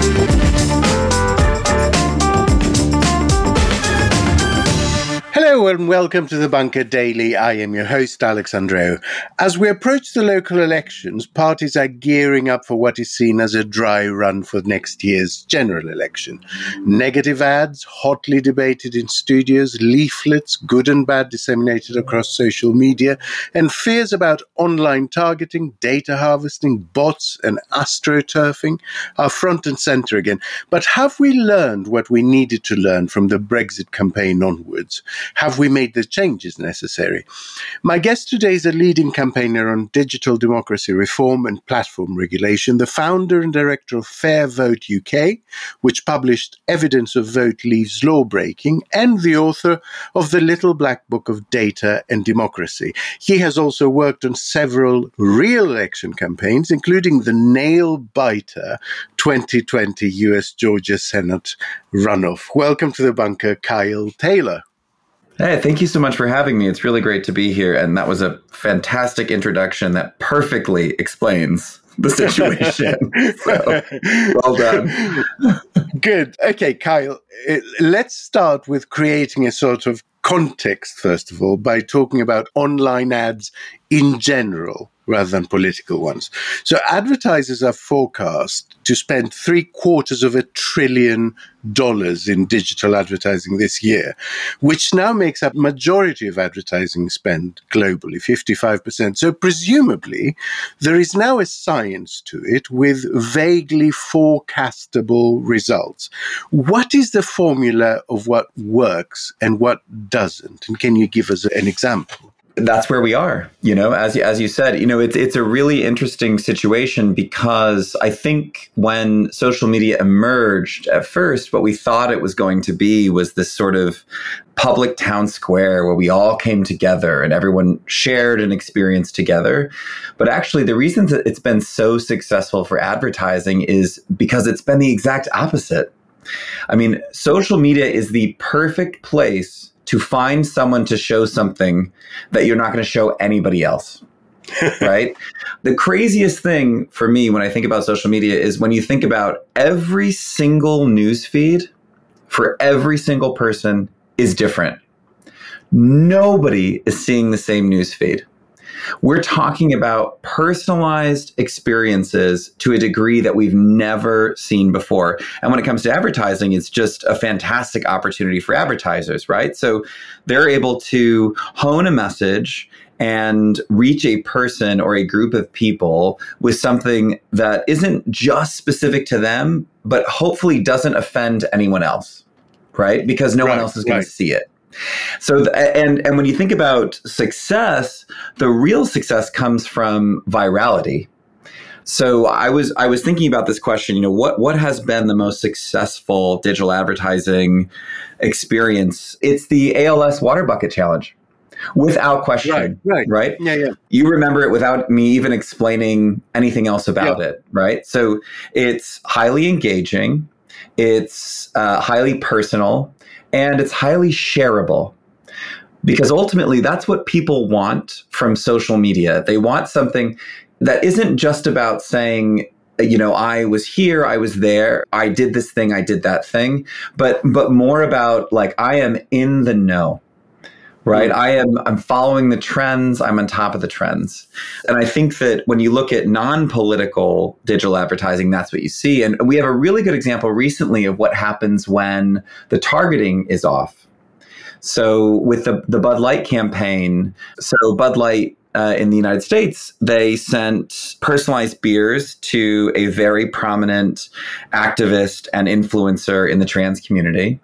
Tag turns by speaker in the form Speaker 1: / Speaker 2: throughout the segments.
Speaker 1: Thank you.
Speaker 2: Hello and welcome to the Bunker Daily. I am your host, Alex Andreou. As we approach the local elections, parties are gearing up for what is seen as a dry run for next year's general election. Negative ads, hotly debated in studios, leaflets, good and bad disseminated across social media, and fears about online targeting, data harvesting, bots, and astroturfing are front and center again. But have we learned what we needed to learn from the Brexit campaign onwards? Have we made the changes necessary? My guest today is a leading campaigner on digital democracy reform and platform regulation, the founder and director of Fair Vote UK, which published Evidence of Vote Leaves Lawbreaking, and the author of the Little Black Book of Data and Democracy. He has also worked on several real election campaigns, including the nail biter 2020 US Georgia Senate runoff. Welcome to the bunker, Kyle Taylor.
Speaker 3: Hey, thank you so much for having me. It's really great to be here. And that was a fantastic introduction that perfectly explains the situation. so, well
Speaker 2: done. Good. Okay, Kyle, eh, let's start with creating a sort of context, first of all, by talking about online ads in general rather than political ones. So advertisers are forecast to spend three quarters of a trillion dollars in digital advertising this year, which now makes up majority of advertising spend globally, 55%. So presumably there is now a science to it with vaguely forecastable results. What is the formula of what works and what doesn't? And can you give us an example?
Speaker 3: That's where we are you know as as you said you know it's it's a really interesting situation because i think when social media emerged at first what we thought it was going to be was this sort of public town square where we all came together and everyone shared an experience together. But actually the reason that it's been so successful for advertising is because it's been the exact opposite. I mean social media is the perfect place to find someone to show something that you're not going to show anybody else. right? The craziest thing for me when I think about social media is when you think about every single news feed for every single person is different. Nobody is seeing the same news feed. We're talking about personalized experiences to a degree that we've never seen before. And when it comes to advertising, it's just a fantastic opportunity for advertisers, right? So they're able to hone a message and reach a person or a group of people with something that isn't just specific to them, but hopefully doesn't offend anyone else, right? Because no right, one else is going right. to see it. So, and and when you think about success, the real success comes from virality. So I was I was thinking about this question. You know, what what has been the most successful digital advertising experience? It's the ALS Water Bucket Challenge, without question. Right, right, right.
Speaker 2: Yeah, yeah.
Speaker 3: You remember it without me even explaining anything else about yeah. it, right? So it's highly engaging. It's uh, highly personal and it's highly shareable because ultimately that's what people want from social media. They want something that isn't just about saying you know i was here i was there i did this thing i did that thing but but more about like i am in the know right mm-hmm. i am i'm following the trends i'm on top of the trends and i think that when you look at non-political digital advertising that's what you see and we have a really good example recently of what happens when the targeting is off so with the, the bud light campaign so bud light uh, in the United States, they sent personalized beers to a very prominent activist and influencer in the trans community.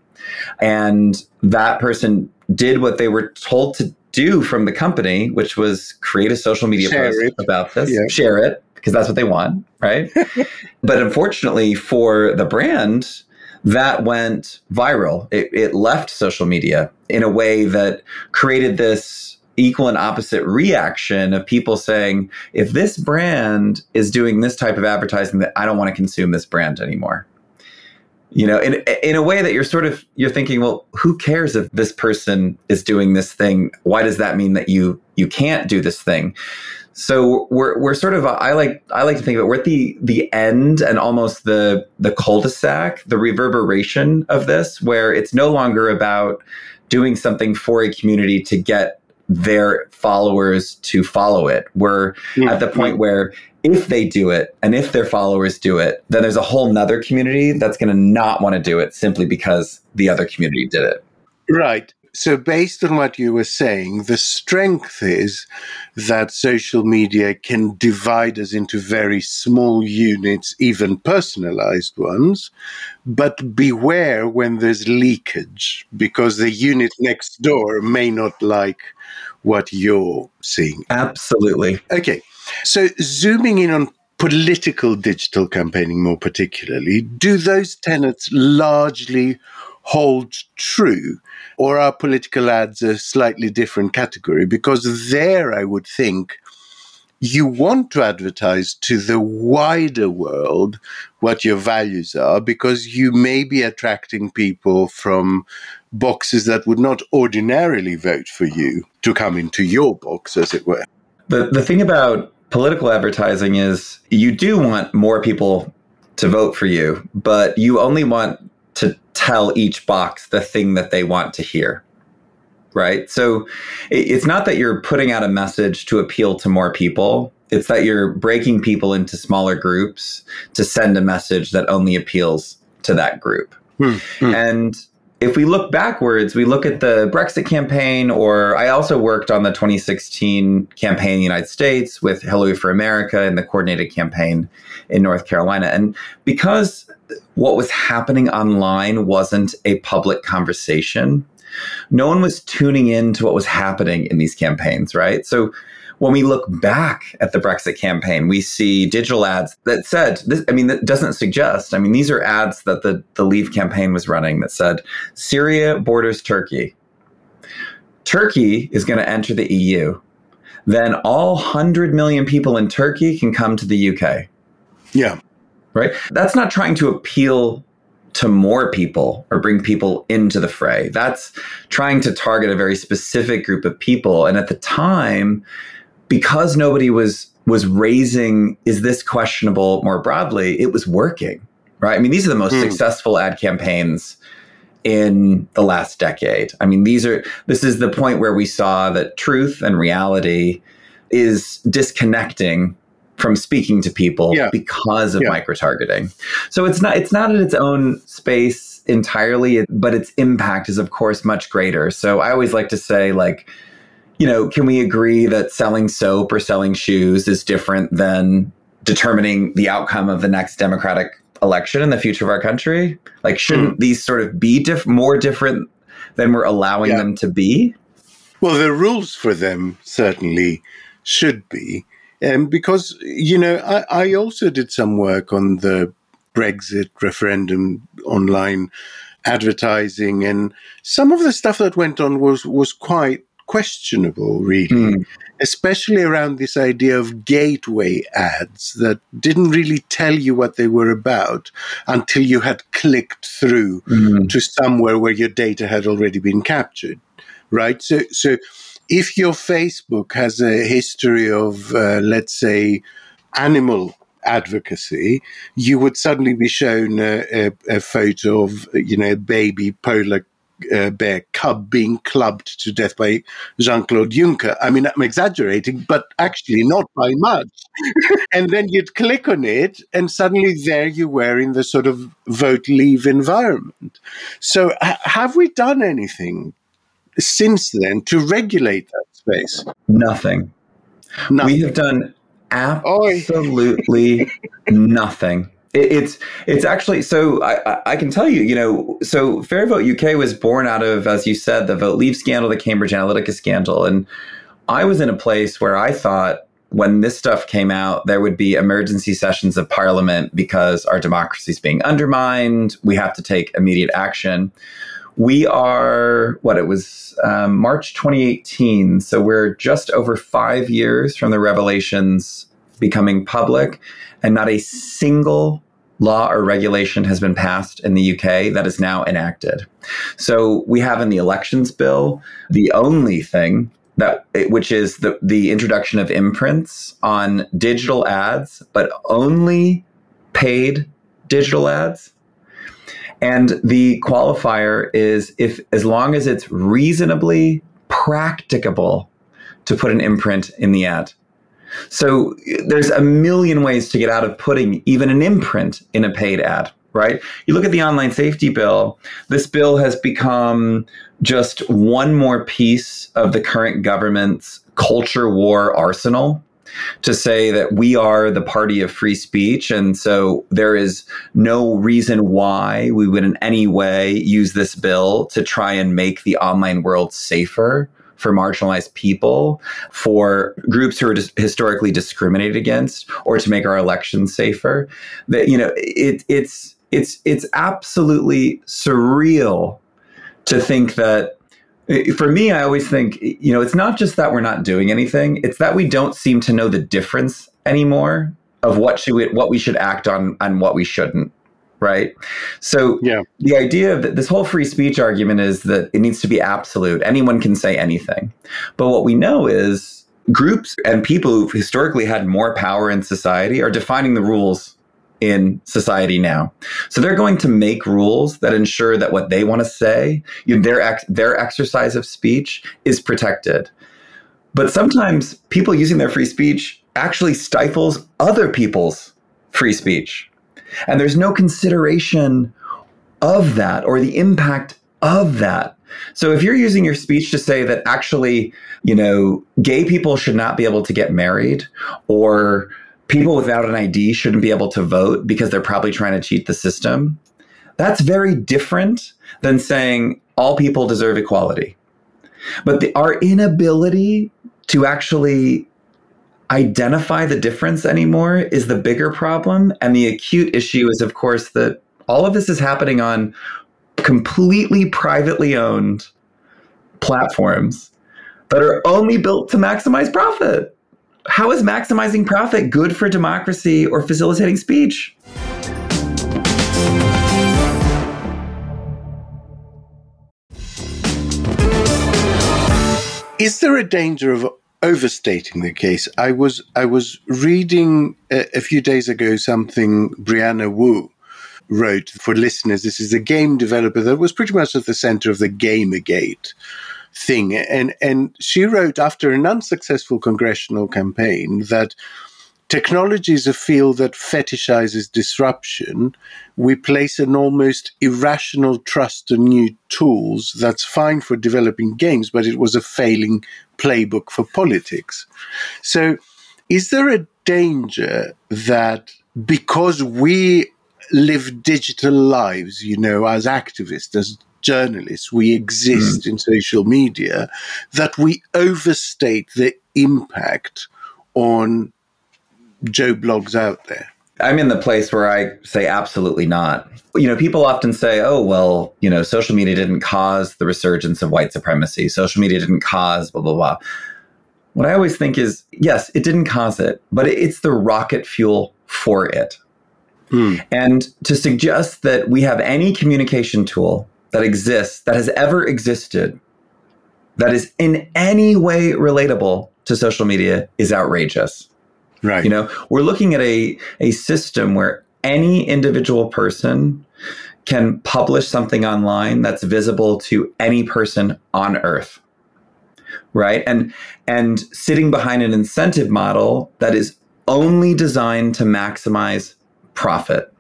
Speaker 3: And that person did what they were told to do from the company, which was create a social media share post it. about this, yeah. share it, because that's what they want, right? but unfortunately for the brand, that went viral. It, it left social media in a way that created this equal and opposite reaction of people saying, if this brand is doing this type of advertising, that I don't want to consume this brand anymore. You know, in in a way that you're sort of you're thinking, well, who cares if this person is doing this thing? Why does that mean that you you can't do this thing? So we're we're sort of I like I like to think of it we're at the the end and almost the the cul-de-sac, the reverberation of this, where it's no longer about doing something for a community to get their followers to follow it. We're mm-hmm. at the point where if they do it and if their followers do it, then there's a whole nother community that's going to not want to do it simply because the other community did it.
Speaker 2: Right. So, based on what you were saying, the strength is that social media can divide us into very small units, even personalized ones. But beware when there's leakage, because the unit next door may not like what you're seeing.
Speaker 3: Absolutely.
Speaker 2: Okay. So, zooming in on political digital campaigning more particularly, do those tenets largely hold true? Or are political ads a slightly different category? Because there, I would think, you want to advertise to the wider world what your values are because you may be attracting people from boxes that would not ordinarily vote for you to come into your box, as it were.
Speaker 3: The, the thing about political advertising is you do want more people to vote for you, but you only want to tell each box the thing that they want to hear. Right. So it's not that you're putting out a message to appeal to more people. It's that you're breaking people into smaller groups to send a message that only appeals to that group. Hmm, hmm. And if we look backwards, we look at the Brexit campaign, or I also worked on the 2016 campaign in the United States with Hillary for America and the coordinated campaign in North Carolina. And because what was happening online wasn't a public conversation, no one was tuning in to what was happening in these campaigns, right? So when we look back at the Brexit campaign, we see digital ads that said, this, I mean, that doesn't suggest, I mean, these are ads that the, the Leave campaign was running that said, Syria borders Turkey. Turkey is going to enter the EU. Then all 100 million people in Turkey can come to the UK.
Speaker 2: Yeah.
Speaker 3: Right? That's not trying to appeal to more people or bring people into the fray. That's trying to target a very specific group of people. And at the time, because nobody was was raising is this questionable more broadly, it was working. Right? I mean, these are the most mm. successful ad campaigns in the last decade. I mean, these are this is the point where we saw that truth and reality is disconnecting from speaking to people yeah. because of yeah. micro targeting. So it's not it's not in its own space entirely, but its impact is of course much greater. So I always like to say like you know, can we agree that selling soap or selling shoes is different than determining the outcome of the next democratic election in the future of our country? Like shouldn't mm. these sort of be diff- more different than we're allowing yeah. them to be?
Speaker 2: Well, the rules for them certainly should be um, because, you know, I, I also did some work on the Brexit referendum online advertising, and some of the stuff that went on was was quite questionable, really, mm. especially around this idea of gateway ads that didn't really tell you what they were about until you had clicked through mm. to somewhere where your data had already been captured, right? So, so if your Facebook has a history of, uh, let's say, animal advocacy, you would suddenly be shown a, a, a photo of, you know, a baby polar uh, bear cub being clubbed to death by Jean Claude Juncker. I mean, I'm exaggerating, but actually not by much. and then you'd click on it, and suddenly there you were in the sort of vote leave environment. So, ha- have we done anything since then to regulate that space?
Speaker 3: Nothing. nothing. We have done absolutely nothing. it's it's actually so I, I can tell you you know so Fair Vote UK was born out of as you said the Vote Leave scandal the Cambridge Analytica scandal and I was in a place where I thought when this stuff came out, there would be emergency sessions of parliament because our democracy is being undermined. We have to take immediate action. We are, what it was, um, March 2018. So we're just over five years from the revelations becoming public, and not a single law or regulation has been passed in the UK that is now enacted. So we have in the elections bill the only thing that which is the the introduction of imprints on digital ads, but only paid digital ads. And the qualifier is if as long as it's reasonably practicable to put an imprint in the ad. So there's a million ways to get out of putting even an imprint in a paid ad, right? You look at the online safety bill, this bill has become just one more piece of the current government's culture war arsenal to say that we are the party of free speech. And so there is no reason why we would in any way use this bill to try and make the online world safer for marginalized people, for groups who are dis- historically discriminated against, or to make our elections safer. That you know, it, it's it's it's absolutely surreal to think that. For me, I always think, you know, it's not just that we're not doing anything; it's that we don't seem to know the difference anymore of what should we, what we should act on and what we shouldn't right? So yeah. the idea of that this whole free speech argument is that it needs to be absolute. Anyone can say anything. But what we know is groups and people who've historically had more power in society are defining the rules in society now. So they're going to make rules that ensure that what they want to say, you know, their ex- their exercise of speech is protected. But sometimes people using their free speech actually stifles other people's free speech. And there's no consideration of that or the impact of that. So if you're using your speech to say that actually, you know, gay people should not be able to get married or people without an ID shouldn't be able to vote because they're probably trying to cheat the system, that's very different than saying all people deserve equality. But the, our inability to actually identify the difference anymore is the bigger problem. And the acute issue is, of course, that all of this is happening on completely privately owned platforms that are only built to maximize profit. How is maximizing profit good for democracy or facilitating speech?
Speaker 2: Is there a danger of overstating the case. I was I was reading a, a few days ago something Brianna Wu wrote for listeners. This is a game developer that was pretty much at the center of the Gamergate thing, and and she wrote after an unsuccessful congressional campaign that Technology is a field that fetishizes disruption. We place an almost irrational trust in new tools. That's fine for developing games, but it was a failing playbook for politics. So, is there a danger that because we live digital lives, you know, as activists, as journalists, we exist mm. in social media, that we overstate the impact on Joe Bloggs out there?
Speaker 3: I'm in the place where I say absolutely not. You know, people often say, oh, well, you know, social media didn't cause the resurgence of white supremacy. Social media didn't cause blah, blah, blah. What I always think is, yes, it didn't cause it, but it's the rocket fuel for it. Hmm. And to suggest that we have any communication tool that exists, that has ever existed, that is in any way relatable to social media is outrageous.
Speaker 2: Right.
Speaker 3: You know, we're looking at a, a system where any individual person can publish something online that's visible to any person on earth. Right? And and sitting behind an incentive model that is only designed to maximize profit.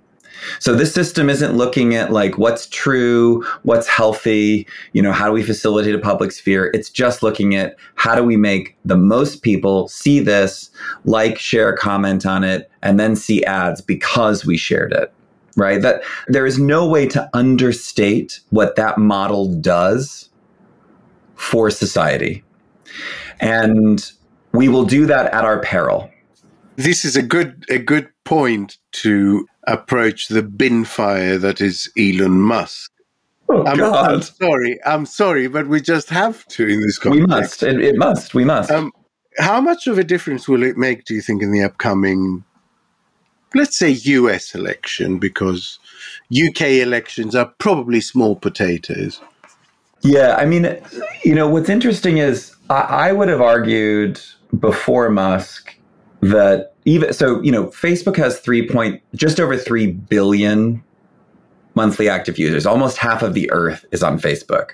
Speaker 3: So this system isn't looking at like what's true, what's healthy, you know, how do we facilitate a public sphere? It's just looking at how do we make the most people see this, like, share, comment on it, and then see ads because we shared it. Right? That there is no way to understate what that model does for society. And we will do that at our peril.
Speaker 2: This is a good a good point to approach the bin fire that is Elon Musk.
Speaker 3: Oh,
Speaker 2: I'm,
Speaker 3: God.
Speaker 2: I'm sorry, I'm sorry, but we just have to in this context.
Speaker 3: We must. It, it must. We must.
Speaker 2: Um, how much of a difference will it make, do you think, in the upcoming, let's say, US election? Because UK elections are probably small potatoes.
Speaker 3: Yeah, I mean, you know, what's interesting is I, I would have argued before Musk that even so, you know, Facebook has three point just over three billion monthly active users. Almost half of the earth is on Facebook.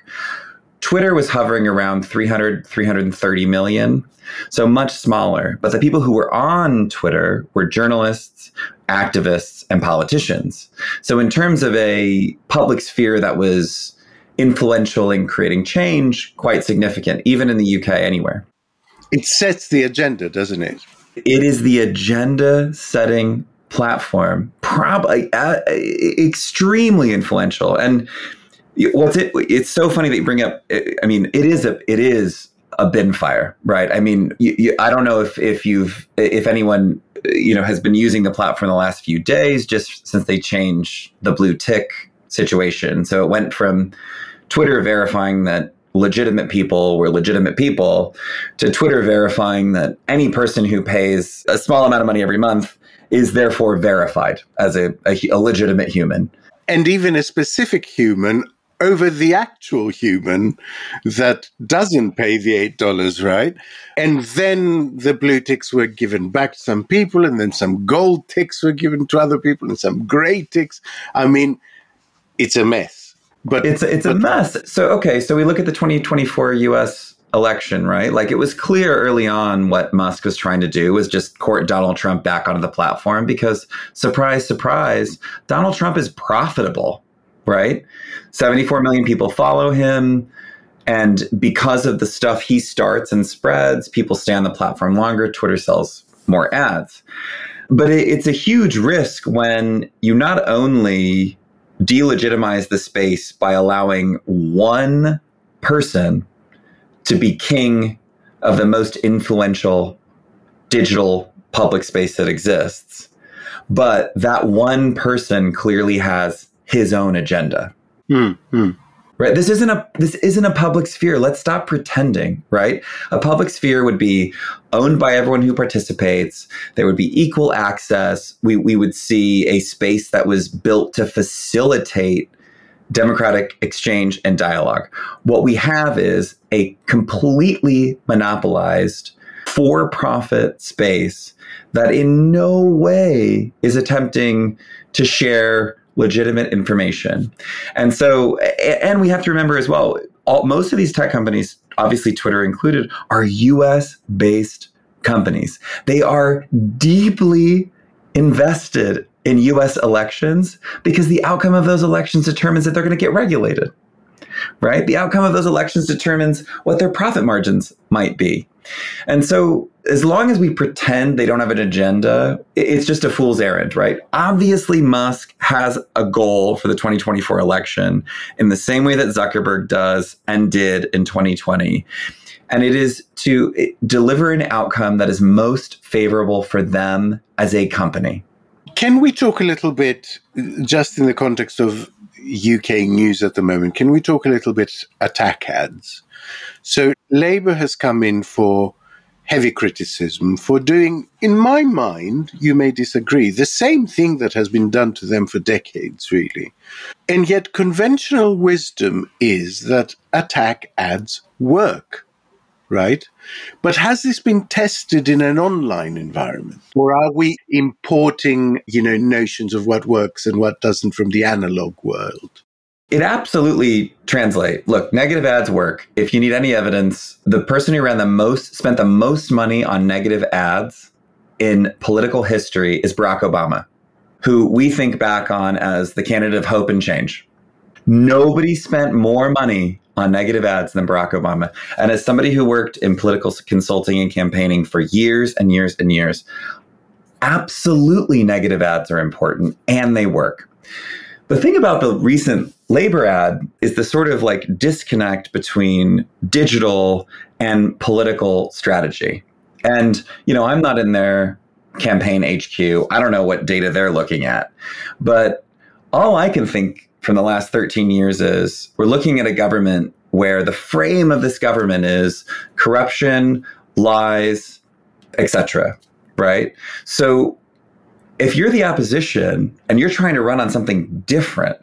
Speaker 3: Twitter was hovering around 300, 330 million, so much smaller. But the people who were on Twitter were journalists, activists, and politicians. So, in terms of a public sphere that was influential in creating change, quite significant, even in the UK, anywhere.
Speaker 2: It sets the agenda, doesn't it?
Speaker 3: It is the agenda setting platform, probably uh, uh, extremely influential. And what's it? It's so funny that you bring up. Uh, I mean, it is a it is a bin fire, right? I mean, you, you, I don't know if if you've if anyone uh, you know has been using the platform the last few days, just since they changed the blue tick situation. So it went from Twitter verifying that legitimate people were legitimate people to Twitter verifying that any person who pays a small amount of money every month is therefore verified as a, a, a legitimate human.
Speaker 2: And even a specific human over the actual human that doesn't pay the $8, right? And then the blue ticks were given back to some people, and then some gold ticks were given to other people, and some gray ticks. I mean, it's a mess.
Speaker 3: But it's it's but, a mess. So okay, so we look at the 2024 US election, right? Like it was clear early on what Musk was trying to do was just court Donald Trump back onto the platform because surprise surprise, Donald Trump is profitable, right? 74 million people follow him and because of the stuff he starts and spreads, people stay on the platform longer, Twitter sells more ads. But it, it's a huge risk when you not only delegitimize the space by allowing one person to be king of the most influential digital public space that exists. But that one person clearly has his own agenda.
Speaker 2: Mm-hmm
Speaker 3: right. This isn't a this isn't a public sphere. Let's stop pretending right? A public sphere would be owned by everyone who participates. There would be equal access. We we would see a space that was built to facilitate democratic exchange and dialogue. What we have is a completely monopolized for profit space that in no way is attempting to share legitimate information. And so, and we have to remember as well, all, most of these tech companies, obviously Twitter included, are US based companies. They are deeply invested in US elections because the outcome of those elections determines that they're going to get regulated. Right? The outcome of those elections determines what their profit margins might be. And so, as long as we pretend they don't have an agenda, it's just a fool's errand, right? Obviously, Musk has a goal for the 2024 election in the same way that Zuckerberg does and did in 2020. And it is to deliver an outcome that is most favorable for them as a company.
Speaker 2: Can we talk a little bit, just in the context of UK news at the moment, can we talk a little bit attack ads? So Labour has come in for heavy criticism for doing, in my mind, you may disagree, the same thing that has been done to them for decades, really. And yet, conventional wisdom is that attack ads work, right? But has this been tested in an online environment? Or are we importing, you know, notions of what works and what doesn't from the analog world?
Speaker 3: It absolutely translate. Look, negative ads work. If you need any evidence, the person who ran the most, spent the most money on negative ads in political history is Barack Obama, who we think back on as the candidate of hope and change. Nobody spent more money on negative ads than Barack Obama. And as somebody who worked in political consulting and campaigning for years and years and years, absolutely negative ads are important and they work. The thing about the recent Labour ad is the sort of like disconnect between digital and political strategy. And, you know, I'm not in their campaign HQ. I don't know what data they're looking at. But all I can think from the last 13 years is we're looking at a government where the frame of this government is corruption, lies, etc. Right? So if you're the opposition and you're trying to run on something different,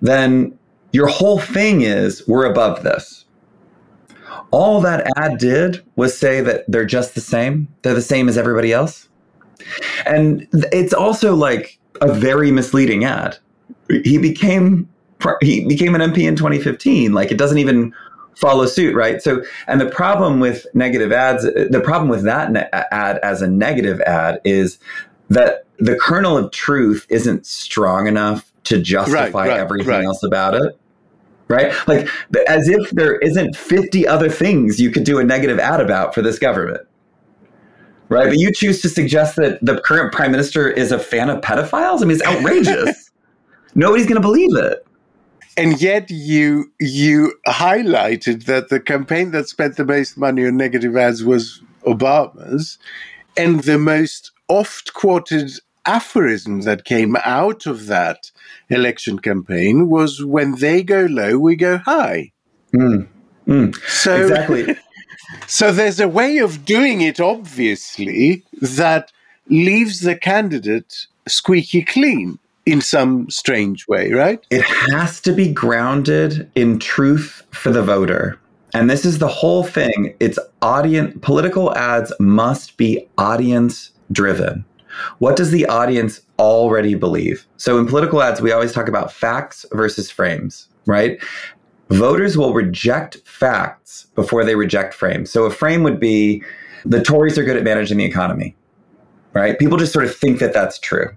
Speaker 3: then your whole thing is we're above this. All that ad did was say that they're just the same. They're the same as everybody else. And it's also like a very misleading ad. He became he became an MP in 2015. Like it doesn't even follow suit, right? So, and the problem with negative ads, the problem with that ne- ad as a negative ad is that the kernel of truth isn't strong enough to justify right, right, everything right. else about it. Right? Like, as if there isn't 50 other things you could do a negative ad about for this government. Right? But you choose to suggest that the current prime minister is a fan of pedophiles? I mean, it's outrageous. Nobody's going to believe it.
Speaker 2: And yet you you highlighted that the campaign that spent the most money on negative ads was Obama's, and the most oft quoted aphorism that came out of that election campaign was when they go low, we go high.
Speaker 3: Mm. Mm. So, exactly.
Speaker 2: so there's a way of doing it, obviously, that leaves the candidate squeaky clean in some strange way, right?
Speaker 3: It has to be grounded in truth for the voter. And this is the whole thing. It's audience political ads must be audience driven. What does the audience already believe? So in political ads, we always talk about facts versus frames, right? Voters will reject facts before they reject frames. So a frame would be the Tories are good at managing the economy, right? People just sort of think that that's true.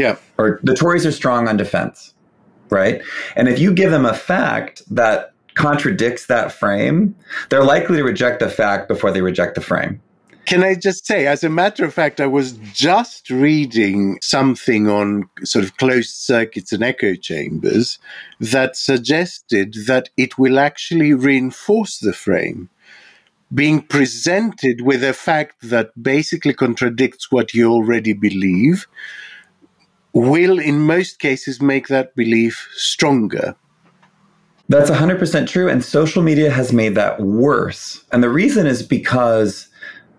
Speaker 2: Yeah.
Speaker 3: Or the Tories are strong on defense, right? And if you give them a fact that contradicts that frame, they're likely to reject the fact before they reject the frame.
Speaker 2: Can I just say, as a matter of fact, I was just reading something on sort of closed circuits and echo chambers that suggested that it will actually reinforce the frame. Being presented with a fact that basically contradicts what you already believe will, in most cases, make that belief stronger.
Speaker 3: That's 100% true. And social media has made that worse. And the reason is because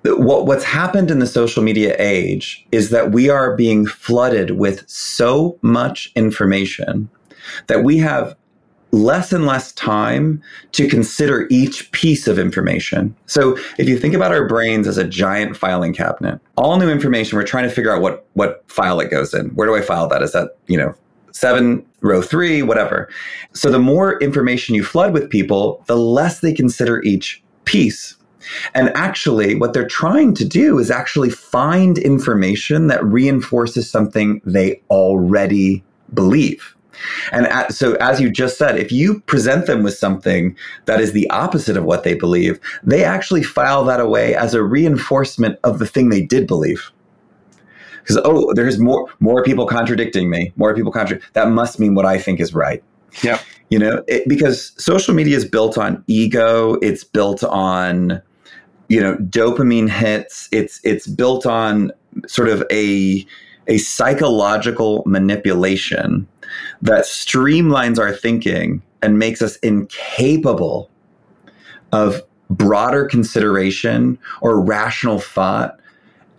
Speaker 3: what what's happened in the social media age is that we are being flooded with so much information that we have less and less time to consider each piece of information. So if you think about our brains as a giant filing cabinet, all new information, we're trying to figure out what what file it goes in. Where do I file that? Is that, you know, seven, row three, whatever. So the more information you flood with people, the less they consider each piece. And actually, what they're trying to do is actually find information that reinforces something they already believe. And at, so, as you just said, if you present them with something that is the opposite of what they believe, they actually file that away as a reinforcement of the thing they did believe. Because oh, there's more more people contradicting me, more people contradict. That must mean what I think is right.
Speaker 2: Yeah,
Speaker 3: you know, it, because social media is built on ego. It's built on you know dopamine hits it's it's built on sort of a a psychological manipulation that streamlines our thinking and makes us incapable of broader consideration or rational thought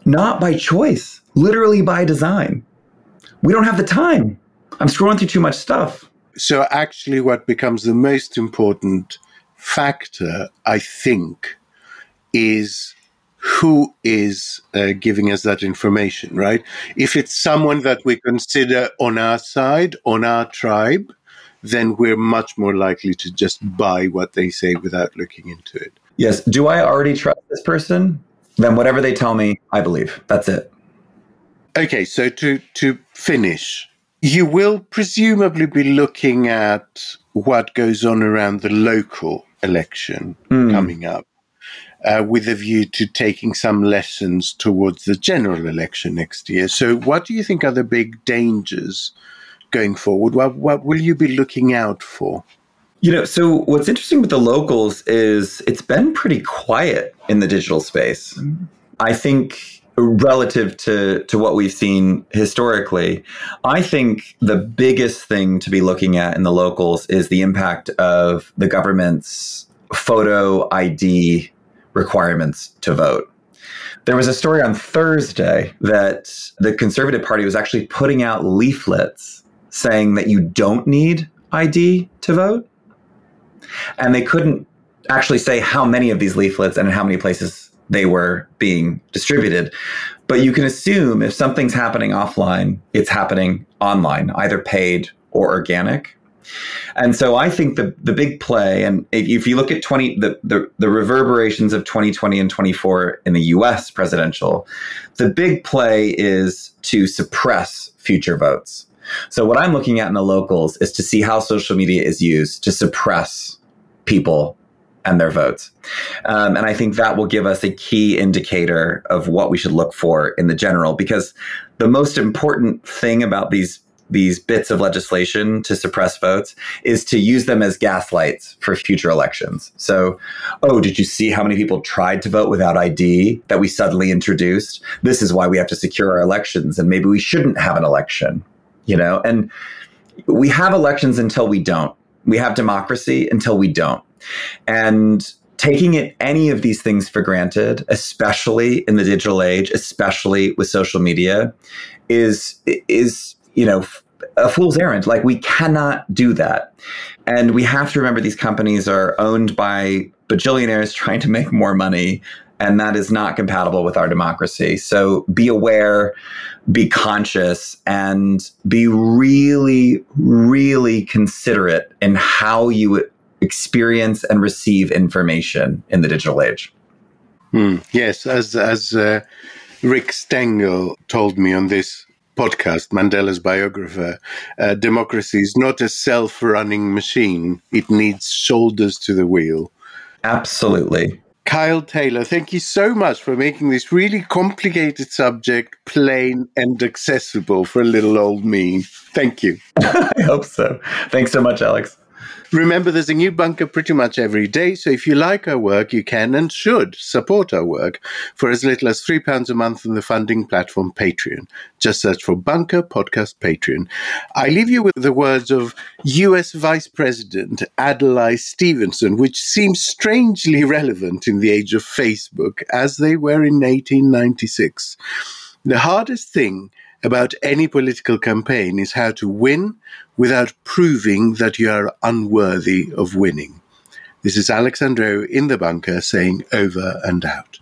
Speaker 3: not by choice literally by design. We don't have the time. I'm scrolling through too much stuff.
Speaker 2: So actually what becomes the most important factor i think is who is uh, giving us that information, right? If it's someone that we consider on our side, on our tribe, then we're much more likely to just buy what they say without looking into it.
Speaker 3: Yes. Do I already trust this person? Then whatever they tell me, I believe. That's it.
Speaker 2: Okay, so to to finish, you will presumably be looking at what goes on around the local election mm. coming up uh, with a view to taking some lessons towards the general election next year. So, what do you think are the big dangers going forward? What, what will you be looking out for?
Speaker 3: You know, so what's interesting with the locals is it's been pretty quiet in the digital space. I think relative to to what we've seen historically, I think the biggest thing to be looking at in the locals is the impact of the government's photo ID requirements to vote. There was a story on Thursday that the Conservative Party was actually putting out leaflets saying that you don't need ID to vote. And they couldn't actually say how many of these leaflets and in how many places they were being distributed. But you can assume if something's happening offline, it's happening online, either paid or organic. And so I think the the big play, and if, if you look at twenty the, the the reverberations of 2020 and 24 in the US presidential, the big play is to suppress future votes. So what I'm looking at in the locals is to see how social media is used to suppress people and their votes. Um, and I think that will give us a key indicator of what we should look for in the general, because the most important thing about these these bits of legislation to suppress votes is to use them as gaslights for future elections. So, oh, did you see how many people tried to vote without ID that we suddenly introduced? This is why we have to secure our elections, and maybe we shouldn't have an election, you know? And we have elections until we don't. We have democracy until we don't. And taking it any of these things for granted, especially in the digital age, especially with social media, is is you know a fool's errand. Like we cannot do that, and we have to remember these companies are owned by bajillionaires trying to make more money. And that is not compatible with our democracy. So be aware, be conscious, and be really, really considerate in how you experience and receive information in the digital age.
Speaker 2: Mm, yes, as as uh, Rick Stengel told me on this podcast, Mandela's biographer, uh, democracy is not a self-running machine; it needs shoulders to the wheel.
Speaker 3: Absolutely.
Speaker 2: Kyle Taylor, thank you so much for making this really complicated subject plain and accessible for a little old me. Thank you.
Speaker 3: I hope so. Thanks so much, Alex.
Speaker 2: Remember, there's a new bunker pretty much every day, so if you like our work, you can and should support our work for as little as £3 a month on the funding platform Patreon. Just search for Bunker Podcast Patreon. I leave you with the words of US Vice President Adlai Stevenson, which seems strangely relevant in the age of Facebook, as they were in 1896. The hardest thing about any political campaign is how to win without proving that you are unworthy of winning. This is Alex Andreou in the bunker saying over and out.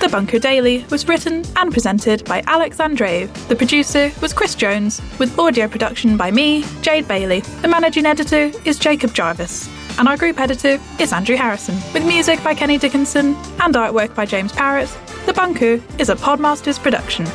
Speaker 4: The Bunker Daily was written and presented by Alex Andreou. The producer was Chris Jones, with audio production by me, Jade Bailey. The managing editor is Jacob Jarvis and our group editor is Andrew Harrison, with music by Kenny Dickinson and artwork by James Parrott. The Bunker is a Podmasters production.